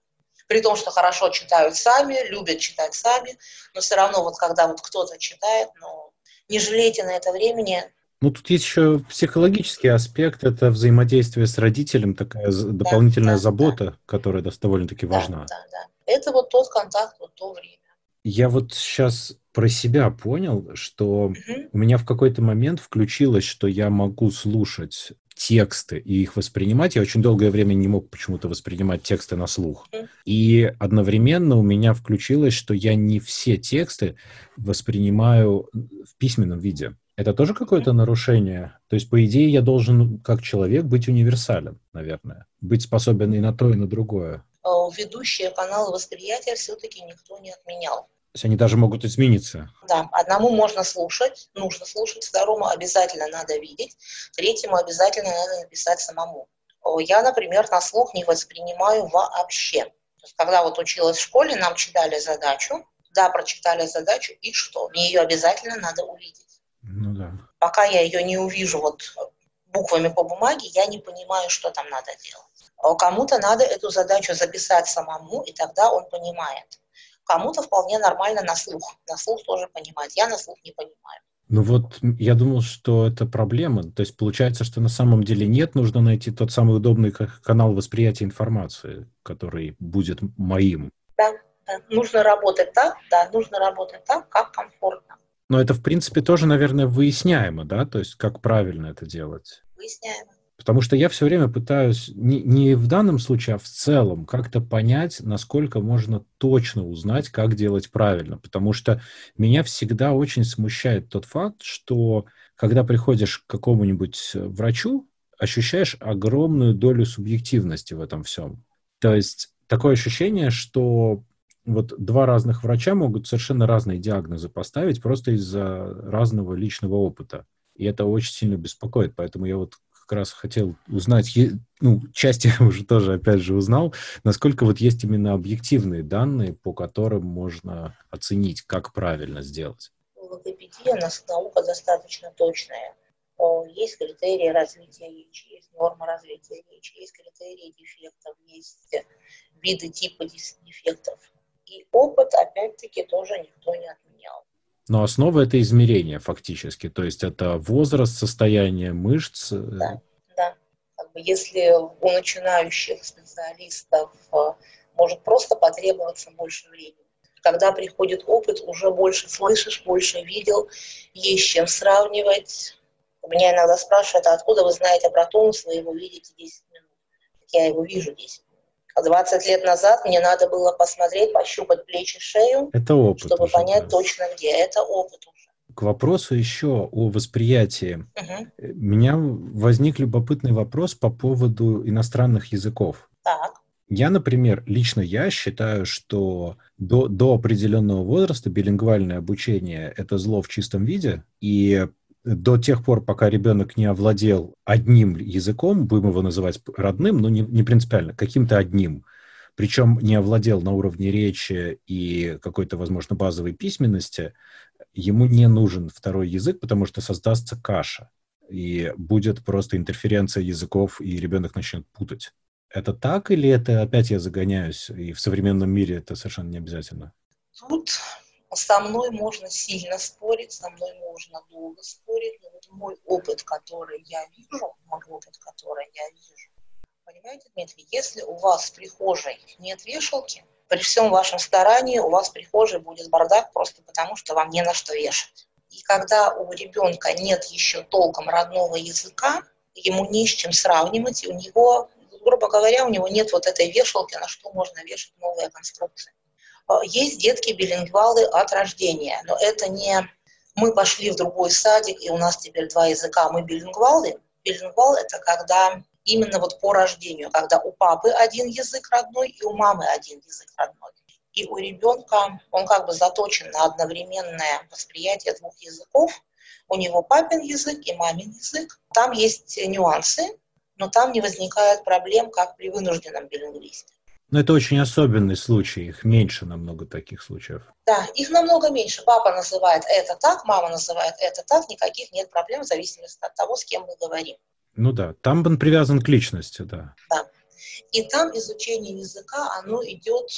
[SPEAKER 2] При том, что хорошо читают сами, любят читать сами, но все равно вот когда вот кто-то читает, ну, не жалейте на это времени,
[SPEAKER 1] ну, тут есть еще психологический аспект, это взаимодействие с родителем, такая дополнительная да, забота, да. которая довольно-таки да, важна.
[SPEAKER 2] Да, да. Это вот тот контакт, вот то время.
[SPEAKER 1] Я вот сейчас про себя понял, что угу. у меня в какой-то момент включилось, что я могу слушать тексты и их воспринимать. Я очень долгое время не мог почему-то воспринимать тексты на слух. И одновременно у меня включилось, что я не все тексты воспринимаю в письменном виде. Это тоже какое-то нарушение? То есть, по идее, я должен, как человек, быть универсален, наверное. Быть способен и на то, и на другое.
[SPEAKER 2] А ведущие каналы восприятия все-таки никто не отменял. То
[SPEAKER 1] есть они даже могут измениться.
[SPEAKER 2] Да, одному можно слушать, нужно слушать, второму обязательно надо видеть, третьему обязательно надо написать самому. Я, например, на слух не воспринимаю вообще. То есть, когда вот училась в школе, нам читали задачу, да, прочитали задачу, и что? Мне ее обязательно надо увидеть. Ну да. Пока я ее не увижу вот буквами по бумаге, я не понимаю, что там надо делать. Кому-то надо эту задачу записать самому, и тогда он понимает. Кому-то вполне нормально на слух. На слух тоже понимать. Я на слух не понимаю.
[SPEAKER 1] Ну вот я думал, что это проблема. То есть получается, что на самом деле нет, нужно найти тот самый удобный канал восприятия информации, который будет моим.
[SPEAKER 2] Да, да. Нужно работать так, да, нужно работать так, как комфортно.
[SPEAKER 1] Но это, в принципе, тоже, наверное, выясняемо, да? То есть как правильно это делать?
[SPEAKER 2] Выясняемо.
[SPEAKER 1] Потому что я все время пытаюсь, не, не в данном случае, а в целом, как-то понять, насколько можно точно узнать, как делать правильно. Потому что меня всегда очень смущает тот факт, что когда приходишь к какому-нибудь врачу, ощущаешь огромную долю субъективности в этом всем. То есть такое ощущение, что вот два разных врача могут совершенно разные диагнозы поставить просто из-за разного личного опыта. И это очень сильно беспокоит. Поэтому я вот как раз хотел узнать, ну, часть я уже тоже, опять же, узнал, насколько вот есть именно объективные данные, по которым можно оценить, как правильно сделать.
[SPEAKER 2] Логопедия, нас наука достаточно точная. Есть критерии развития речи, есть норма развития речи, есть критерии дефектов, есть виды типа дефектов и опыт, опять-таки, тоже никто не отменял.
[SPEAKER 1] Но основа это измерение фактически, то есть это возраст, состояние мышц.
[SPEAKER 2] Э, да, да. Если у начинающих специалистов э, может просто потребоваться больше времени. Когда приходит опыт, уже больше слышишь, больше видел, есть чем сравнивать. Меня иногда спрашивают, а откуда вы знаете про тонус, вы его видите 10 минут. Я его вижу 10 20 лет назад мне надо было посмотреть, пощупать плечи, шею,
[SPEAKER 1] это опыт
[SPEAKER 2] чтобы уже, понять да. точно где. Это опыт уже.
[SPEAKER 1] К вопросу еще о восприятии. Угу. Меня возник любопытный вопрос по поводу иностранных языков.
[SPEAKER 2] Так.
[SPEAKER 1] Я, например, лично я считаю, что до, до определенного возраста билингвальное обучение – это зло в чистом виде, и до тех пор, пока ребенок не овладел одним языком, будем его называть родным, но не, не принципиально, каким-то одним, причем не овладел на уровне речи и какой-то, возможно, базовой письменности, ему не нужен второй язык, потому что создастся каша, и будет просто интерференция языков, и ребенок начнет путать. Это так или это опять я загоняюсь, и в современном мире это совершенно не обязательно?
[SPEAKER 2] Тут со мной можно сильно спорить, со мной можно долго спорить, но вот мой опыт, который я вижу, мой опыт, который я вижу, понимаете, Дмитрий, если у вас в прихожей нет вешалки, при всем вашем старании у вас в прихожей будет бардак просто потому, что вам не на что вешать. И когда у ребенка нет еще толком родного языка, ему не с чем сравнивать, и у него, грубо говоря, у него нет вот этой вешалки, на что можно вешать новые конструкции. А, есть детки-билингвалы от рождения, но это не мы пошли в другой садик, и у нас теперь два языка, мы билингвалы. Билингвал – это когда именно вот по рождению, когда у папы один язык родной и у мамы один язык родной. И у ребенка он как бы заточен на одновременное восприятие двух языков. У него папин язык и мамин язык. Там есть нюансы. но там не возникает проблем, как при вынужденном билингвисте.
[SPEAKER 1] Но это очень особенный случай, их меньше намного таких случаев.
[SPEAKER 2] Да, их намного меньше. Папа называет это так, мама называет это так, никаких нет проблем в зависимости от того, с кем мы говорим.
[SPEAKER 1] Ну да, там он привязан к личности, да.
[SPEAKER 2] Да. И там изучение языка, оно идет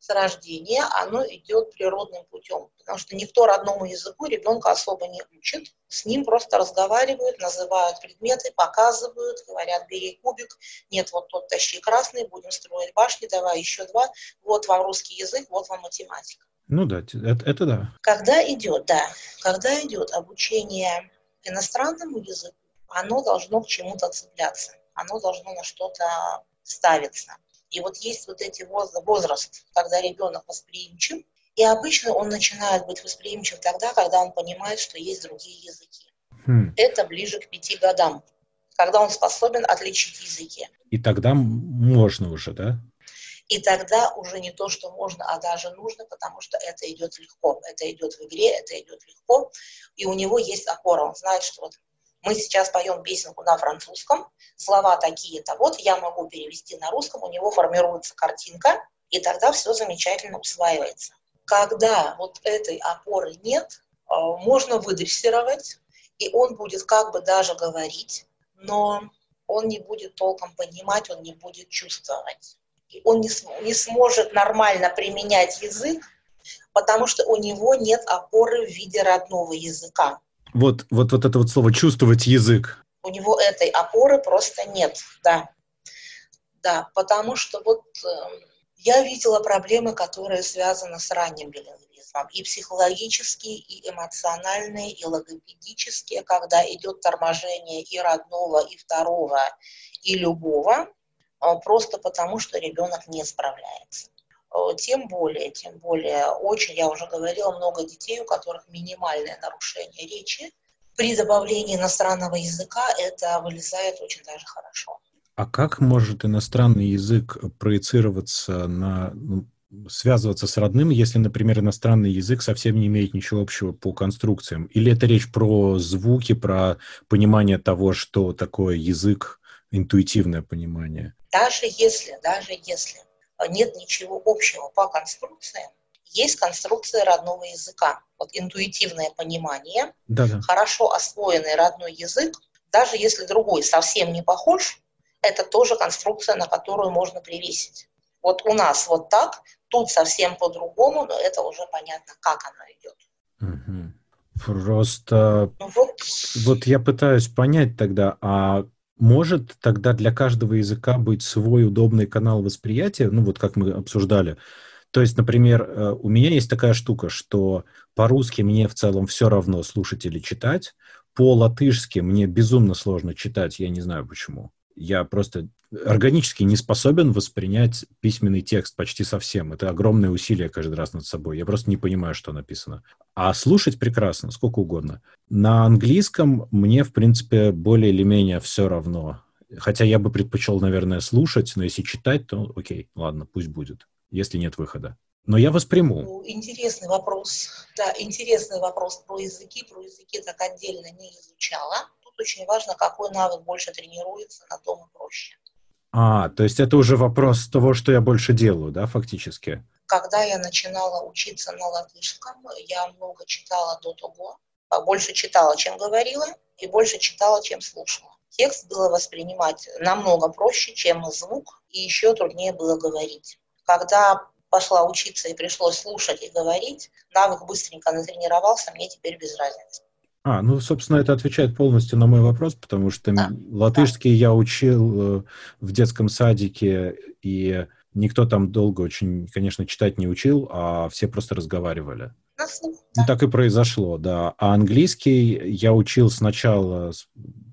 [SPEAKER 2] с рождения, оно идет природным путем, потому что никто родному языку ребенка особо не учит, с ним просто разговаривают, называют предметы, показывают, говорят, бери кубик, нет, вот тот тащи красный, будем строить башни, давай еще два, вот вам русский язык, вот вам математика.
[SPEAKER 1] Ну да, это, это да.
[SPEAKER 2] Когда идет, да, когда идет обучение иностранному языку, оно должно к чему-то цепляться, оно должно на что-то ставиться. И вот есть вот эти возраст, когда ребенок восприимчив, и обычно он начинает быть восприимчив тогда, когда он понимает, что есть другие языки. Хм. Это ближе к пяти годам, когда он способен отличить языки.
[SPEAKER 1] И тогда можно уже, да?
[SPEAKER 2] И тогда уже не то, что можно, а даже нужно, потому что это идет легко. Это идет в игре, это идет легко. И у него есть опора. Он знает, что вот мы сейчас поем песенку на французском, слова такие-то, вот я могу перевести на русском, у него формируется картинка, и тогда все замечательно усваивается. Когда вот этой опоры нет, э, можно выдрессировать, и он будет как бы даже говорить, но он не будет толком понимать, он не будет чувствовать. И он не, не сможет нормально применять язык, потому что у него нет опоры в виде родного языка.
[SPEAKER 1] Вот, вот, вот это вот слово «чувствовать язык».
[SPEAKER 2] У него этой опоры просто нет, да. Да, потому что вот э, я видела проблемы, которые связаны с ранним билингвизмом. И психологические, и эмоциональные, и логопедические, когда идет торможение и родного, и второго, и любого, э, просто потому что ребенок не справляется. Э, тем более, тем более, очень, я уже говорила, много детей, у которых минимальное нарушение речи. При добавлении иностранного языка это вылезает очень даже хорошо.
[SPEAKER 1] А как может иностранный язык проецироваться на, ну, связываться с родным, если, например, иностранный язык совсем не имеет ничего общего по конструкциям? Или это речь про звуки, про понимание того, что такое язык, интуитивное понимание?
[SPEAKER 2] Даже если, даже если нет ничего общего по конструкциям. Есть конструкция родного языка. Вот интуитивное понимание, Да-да. хорошо освоенный родной язык, даже если другой совсем не похож, это тоже конструкция, на которую можно привесить. Вот у нас вот так, тут совсем по-другому, но это уже понятно, как оно идет.
[SPEAKER 1] Угу. Просто ну, вот. вот я пытаюсь понять тогда, а может тогда для каждого языка быть свой удобный канал восприятия, ну вот как мы обсуждали. То есть, например, э, у меня есть такая штука, что по-русски мне в целом все равно слушать или читать, по-латышски мне безумно сложно читать, я не знаю почему. Я просто органически не способен воспринять письменный текст почти совсем. Это огромное усилие каждый раз над собой. Я просто не понимаю, что написано. А слушать прекрасно, сколько угодно. На английском мне, в принципе, более или менее все равно. Хотя я бы предпочел, наверное, слушать, но если читать, то окей, ладно, пусть будет, если нет выхода. Но я восприму.
[SPEAKER 2] Ну, интересный вопрос. Да, интересный вопрос про языки. Про языки так отдельно не изучала. Тут очень важно, какой навык больше тренируется, на том и проще.
[SPEAKER 1] А, то есть это уже вопрос того, что я больше делаю, да, фактически?
[SPEAKER 2] Когда я начинала учиться на латышском, я много читала до того, а больше читала, чем говорила, и больше читала, чем слушала. Текст было воспринимать намного проще, чем звук, и еще труднее было говорить. Когда пошла учиться и пришлось слушать и говорить, навык быстренько натренировался, мне теперь без разницы.
[SPEAKER 1] А, ну, собственно, это отвечает полностью на мой вопрос, потому что да. латышский да. я учил э, в детском садике, и никто там долго очень, конечно, читать не учил, а все просто разговаривали. Да. Ну, так и произошло, да. А английский я учил сначала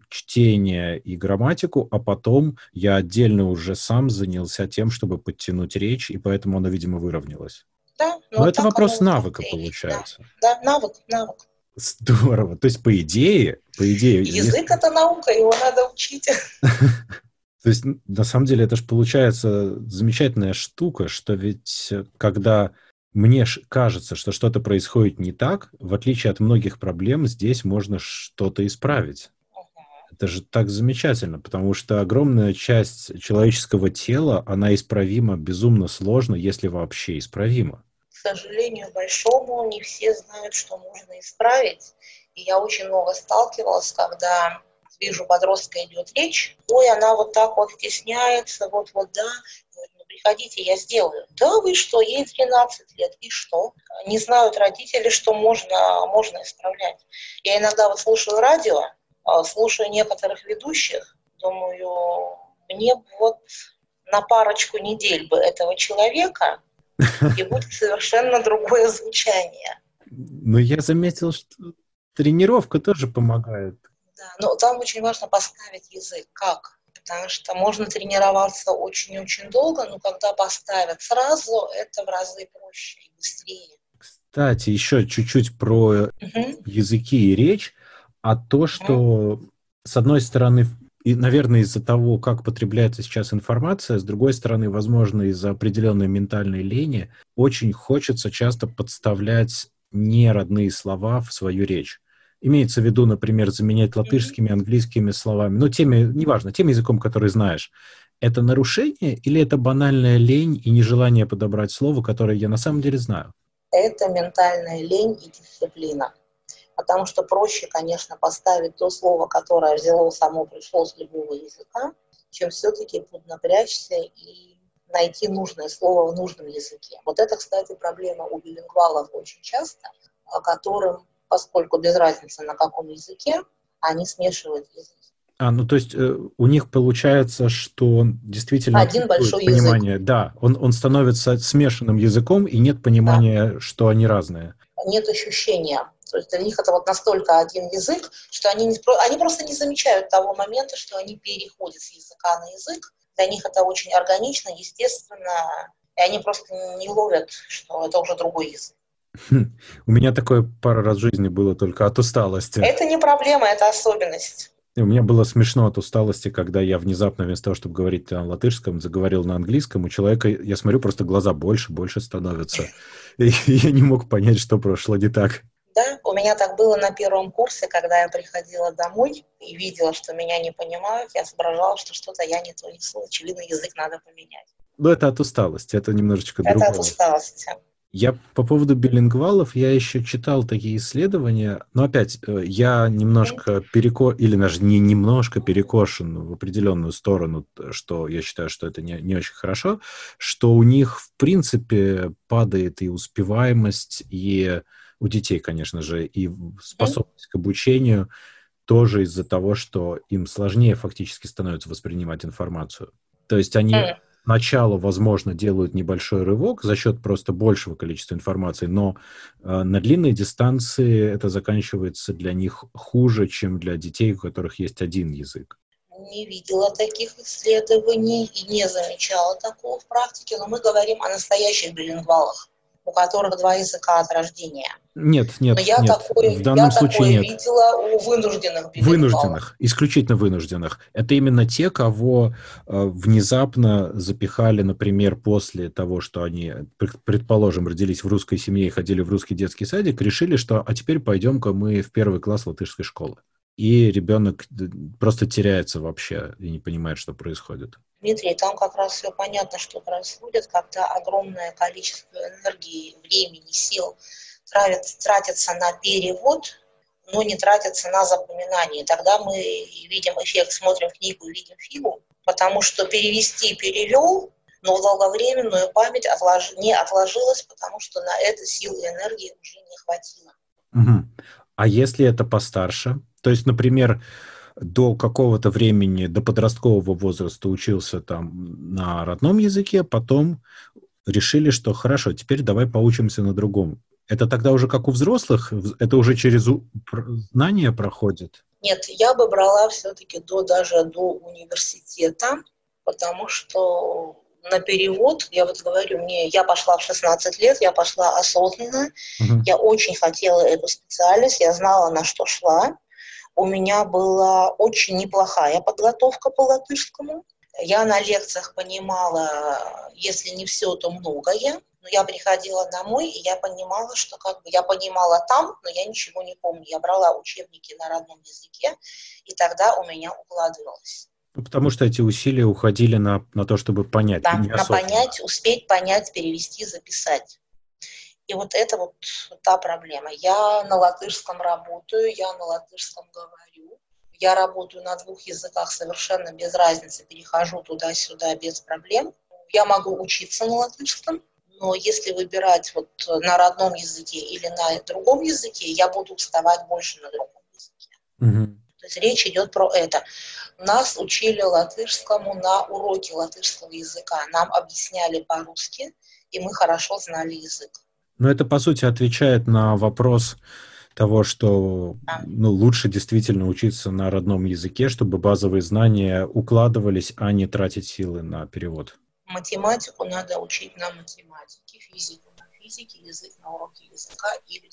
[SPEAKER 1] чтение и грамматику, а потом я отдельно уже сам занялся тем, чтобы подтянуть речь, и поэтому оно, видимо, выровнялось. Да, но, но это вопрос навыка, получается.
[SPEAKER 2] Да, да, навык, навык.
[SPEAKER 1] Здорово. То есть, по идее, по идее...
[SPEAKER 2] Язык это наука, его надо учить.
[SPEAKER 1] То есть, на самом деле, это же получается замечательная штука, что ведь э, когда мне кажется, что что-то происходит не так, в отличие от многих проблем, здесь можно что-то исправить. Это же так замечательно, потому что огромная часть человеческого тела, она исправима безумно сложно, если вообще исправима.
[SPEAKER 2] К сожалению большому, не все знают, что можно исправить. И я очень много сталкивалась, когда вижу, подростка идет речь, ой, она вот так вот стесняется, вот-вот, да, ну, приходите, я сделаю. Да вы что, ей 13 лет, и что? Не знают родители, что можно, можно исправлять. Я иногда вот слушаю радио, а, слушаю некоторых ведущих, думаю, мне вот на парочку недель бы этого человека, и будет совершенно другое звучание.
[SPEAKER 1] Но я заметил, что тренировка тоже помогает.
[SPEAKER 2] Да, но там очень важно поставить язык. Как? Потому что можно тренироваться очень-очень долго, но когда поставят сразу, это в разы проще и быстрее.
[SPEAKER 1] Кстати, еще чуть-чуть про угу. языки и речь а то, что, с одной стороны, и, наверное, из-за того, как потребляется сейчас информация, с другой стороны, возможно, из-за определенной ментальной лени, очень хочется часто подставлять неродные слова в свою речь. Имеется в виду, например, заменять латышскими, английскими словами, ну, теми, неважно, тем языком, который знаешь. Это нарушение или это банальная лень и нежелание подобрать слово, которое я на самом деле знаю?
[SPEAKER 2] Это ментальная лень и дисциплина потому что проще, конечно, поставить то слово, которое взяло само пришло с любого языка, чем все-таки поднапрячься и найти нужное слово в нужном языке. Вот это, кстати, проблема у билингвалов очень часто, которым, поскольку без разницы на каком языке, они смешивают язык.
[SPEAKER 1] А, ну то есть э, у них получается, что он действительно
[SPEAKER 2] один большой
[SPEAKER 1] понимание.
[SPEAKER 2] язык.
[SPEAKER 1] Да, он, он становится смешанным языком, и нет понимания, да. что они разные.
[SPEAKER 2] Нет ощущения то есть для них это вот настолько один язык, что они, не, они просто не замечают того момента, что они переходят с языка на язык. Для них это очень органично, естественно, и они просто не ловят, что это уже другой язык.
[SPEAKER 1] У меня такое пару раз в жизни было только от усталости.
[SPEAKER 2] Это не проблема, это особенность.
[SPEAKER 1] У меня было смешно от усталости, когда я внезапно вместо того, чтобы говорить на латышском, заговорил на английском. У человека, я смотрю, просто глаза больше, больше становятся. И я не мог понять, что прошло не так.
[SPEAKER 2] Да, у меня так было на первом курсе, когда я приходила домой и видела, что меня не понимают, я соображала, что что-то я не то несу, очевидно, язык надо поменять.
[SPEAKER 1] Ну, это от усталости, это немножечко это другое.
[SPEAKER 2] Это от усталости.
[SPEAKER 1] Я по поводу билингвалов, я еще читал такие исследования, но опять, э, я немножко переко... или даже не немножко перекошен в определенную сторону, что я считаю, что это не, не очень хорошо, что у них, в принципе, падает и успеваемость, и у детей, конечно же, и способность к обучению тоже из-за того, что им сложнее фактически становится воспринимать информацию. То есть они сначала, возможно, делают небольшой рывок за счет просто большего количества информации, но э, на длинной дистанции это заканчивается для них хуже, чем для детей, у которых есть один язык.
[SPEAKER 2] Не видела таких исследований и не замечала такого в практике, но мы говорим о настоящих билингвалах у которых два языка от рождения.
[SPEAKER 1] Нет, нет,
[SPEAKER 2] Но я
[SPEAKER 1] нет.
[SPEAKER 2] Такое,
[SPEAKER 1] в данном
[SPEAKER 2] я
[SPEAKER 1] случае
[SPEAKER 2] такое
[SPEAKER 1] нет.
[SPEAKER 2] видела у вынужденных билингвалов.
[SPEAKER 1] Вынужденных, исключительно вынужденных. Это именно те, кого э, внезапно запихали, например, после того, что они, предположим, родились в русской семье и ходили в русский детский садик, решили, что а теперь пойдем-ка мы в первый класс латышской школы. И ребенок просто теряется вообще и не понимает, что происходит.
[SPEAKER 2] Дмитрий, там как раз все понятно, что происходит, когда огромное количество энергии, времени, сил тратится на перевод, но не тратится на запоминание. Тогда мы видим эффект, смотрим книгу, видим фигу, потому что перевести перевел, но в долговременную память отлож... не отложилось, потому что на это силы и энергии уже не хватило.
[SPEAKER 1] Угу. А если это постарше? То есть, например, до какого-то времени, до подросткового возраста учился там на родном языке, потом решили, что хорошо, теперь давай поучимся на другом. Это тогда уже как у взрослых? Это уже через знания проходит?
[SPEAKER 2] Нет, я бы брала все-таки до, даже до университета, потому что на перевод, я вот говорю, мне, я пошла в 16 лет, я пошла осознанно, uh-huh. я очень хотела эту специальность, я знала, на что шла, у меня была очень неплохая подготовка по латышскому. Я на лекциях понимала, если не все, то многое. Но я приходила домой, и я понимала, что как бы я понимала там, но я ничего не помню. Я брала учебники на родном языке, и тогда у меня укладывалось.
[SPEAKER 1] Ну, потому что эти усилия уходили на, на то, чтобы понять.
[SPEAKER 2] Да, на понять, успеть понять, перевести, записать. И вот это вот та проблема. Я на латышском работаю, я на латышском говорю. Я работаю на двух языках совершенно без разницы, перехожу туда-сюда без проблем. Я могу учиться на латышском, но если выбирать вот на родном языке или на другом языке, я буду вставать больше на другом языке. Угу. То есть речь идет про это. Нас учили латышскому на уроке латышского языка. Нам объясняли по-русски, и мы хорошо знали язык.
[SPEAKER 1] Но это, по сути, отвечает на вопрос того, что ну, лучше действительно учиться на родном языке, чтобы базовые знания укладывались, а не тратить силы на перевод.
[SPEAKER 2] Математику надо учить на математике, физику на физике, язык на уроке языка или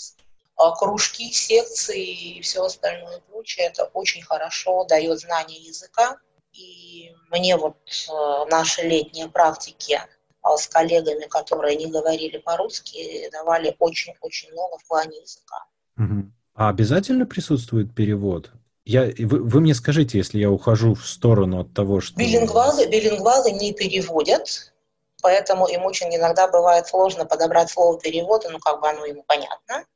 [SPEAKER 2] а кружки, секции и все остальное прочее. Это очень хорошо дает знание языка. И мне вот э, наши летние практики с коллегами, которые не говорили по-русски, давали очень-очень много в плане языка.
[SPEAKER 1] Угу. А обязательно присутствует перевод? Я, вы, вы мне скажите, если я ухожу в сторону от того, что...
[SPEAKER 2] Билингвалы, билингвалы не переводят, поэтому им очень иногда бывает сложно подобрать слово перевода, ну как бы оно ему понятно.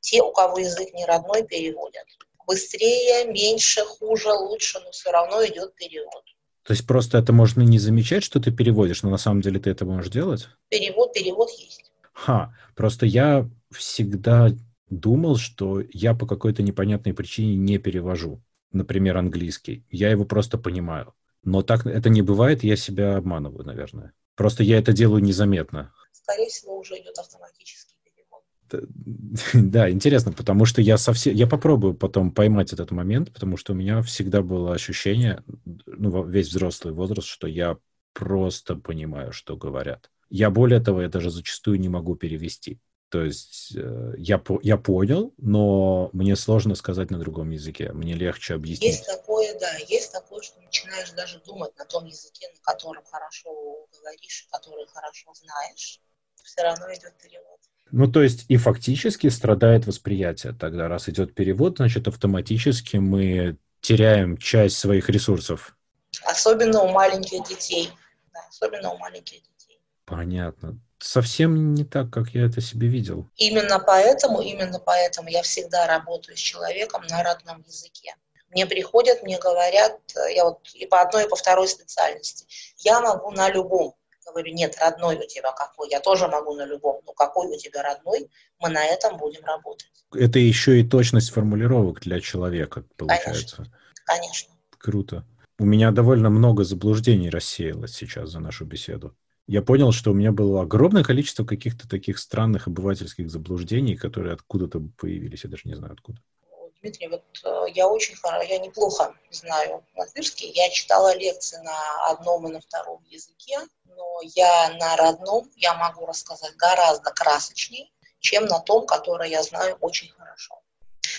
[SPEAKER 2] Те, у кого язык не родной, переводят. Быстрее, меньше, хуже, лучше, но все равно идет перевод.
[SPEAKER 1] То есть просто это можно не замечать, что ты переводишь, но на самом деле ты это можешь делать?
[SPEAKER 2] Перевод, перевод есть.
[SPEAKER 1] Ха, просто я всегда думал, что я по какой-то непонятной причине не перевожу, например, английский. Я его просто понимаю. Но так это не бывает, я себя обманываю, наверное. Просто я это делаю незаметно.
[SPEAKER 2] Скорее всего, уже идет автоматически.
[SPEAKER 1] Да, интересно, потому что я совсем... Я попробую потом поймать этот момент, потому что у меня всегда было ощущение, ну, весь взрослый возраст, что я просто понимаю, что говорят. Я более того, я даже зачастую не могу перевести. То есть э, я, я понял, но мне сложно сказать на другом языке. Мне легче объяснить.
[SPEAKER 2] Есть такое, да, есть такое, что начинаешь даже думать на том языке, на котором хорошо говоришь, который хорошо знаешь. Все равно идет перевод.
[SPEAKER 1] Ну, то есть и фактически страдает восприятие. Тогда, раз идет перевод, значит, автоматически мы теряем часть своих ресурсов.
[SPEAKER 2] Особенно у маленьких детей. Да, особенно у маленьких детей.
[SPEAKER 1] Понятно. Совсем не так, как я это себе видел.
[SPEAKER 2] Именно поэтому, именно поэтому я всегда работаю с человеком на родном языке. Мне приходят, мне говорят, я вот и по одной, и по второй специальности, я могу на любом говорю, нет, родной у тебя какой, я тоже могу на любом, но какой у тебя родной, мы на этом будем работать.
[SPEAKER 1] Это еще и точность формулировок для человека, получается.
[SPEAKER 2] Конечно. Конечно.
[SPEAKER 1] Круто. У меня довольно много заблуждений рассеялось сейчас за нашу беседу. Я понял, что у меня было огромное количество каких-то таких странных обывательских заблуждений, которые откуда-то появились, я даже не знаю откуда.
[SPEAKER 2] Дмитрий, вот э, я очень я неплохо знаю латышский. Я читала лекции на одном и на втором языке, но я на родном я могу рассказать гораздо красочнее, чем на том, который я знаю очень хорошо.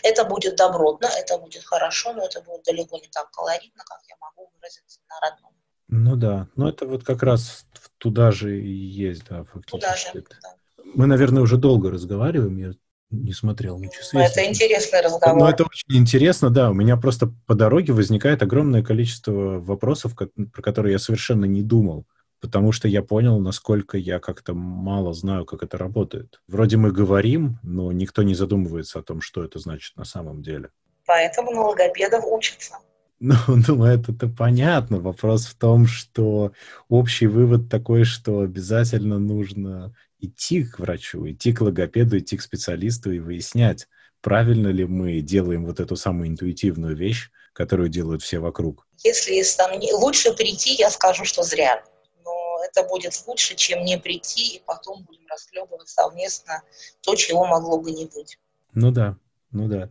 [SPEAKER 2] Это будет добротно, это будет хорошо, но это будет далеко не так колоритно, как я могу выразиться на родном.
[SPEAKER 1] Ну да, но это вот как раз туда же и есть, да, фактически. Туда же, да. Мы, наверное, уже долго разговариваем, я не смотрел на часы.
[SPEAKER 2] Это интересный разговор.
[SPEAKER 1] Ну, это очень интересно, да. У меня просто по дороге возникает огромное количество вопросов, про которые я совершенно не думал, потому что я понял, насколько я как-то мало знаю, как это работает. Вроде мы говорим, но никто не задумывается о том, что это значит на самом деле.
[SPEAKER 2] Поэтому на логопедов учатся.
[SPEAKER 1] Ну, ну это-то понятно. Вопрос в том, что общий вывод такой, что обязательно нужно идти к врачу, идти к логопеду, идти к специалисту и выяснять, правильно ли мы делаем вот эту самую интуитивную вещь, которую делают все вокруг.
[SPEAKER 2] Если сомнений, лучше прийти, я скажу, что зря. Но это будет лучше, чем не прийти, и потом будем расхлебывать совместно то, чего могло бы не быть.
[SPEAKER 1] Ну да, ну да.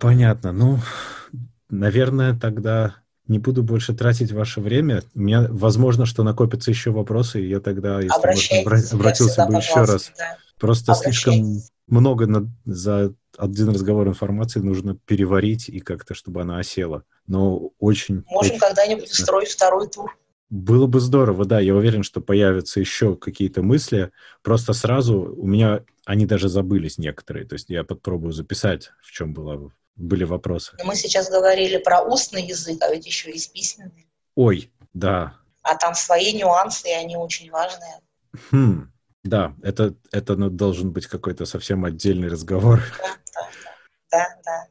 [SPEAKER 1] Понятно. Ну, наверное, тогда не буду больше тратить ваше время. У меня, возможно, что накопятся еще вопросы, и я тогда, если можно, обратился бы еще раз. Да. Просто слишком много на, за один разговор информации нужно переварить и как-то, чтобы она осела. Но очень...
[SPEAKER 2] Можем когда-нибудь устроить второй тур.
[SPEAKER 1] Было бы здорово, да. Я уверен, что появятся еще какие-то мысли. Просто сразу у меня они даже забылись некоторые. То есть я попробую записать, в чем было, были вопросы.
[SPEAKER 2] Мы сейчас говорили про устный язык, а ведь еще есть письменный.
[SPEAKER 1] Ой, да.
[SPEAKER 2] А там свои нюансы, и они очень важные.
[SPEAKER 1] Хм, да, это, это ну, должен быть какой-то совсем отдельный разговор.
[SPEAKER 2] Да, да, да, да.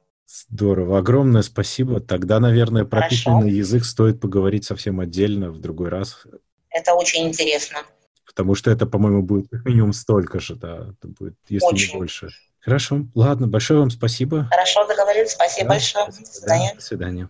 [SPEAKER 1] Здорово. Огромное спасибо. Тогда, наверное, про
[SPEAKER 2] Хорошо.
[SPEAKER 1] письменный язык стоит поговорить совсем отдельно в другой раз.
[SPEAKER 2] Это очень интересно.
[SPEAKER 1] Потому что это, по-моему, будет как минимум столько же, да. Это будет, если
[SPEAKER 2] Очень.
[SPEAKER 1] не больше. Хорошо. Ладно, большое вам спасибо.
[SPEAKER 2] Хорошо, договорились. Спасибо
[SPEAKER 1] Да,
[SPEAKER 2] большое. До
[SPEAKER 1] Да,
[SPEAKER 2] свидания.
[SPEAKER 1] до свидания.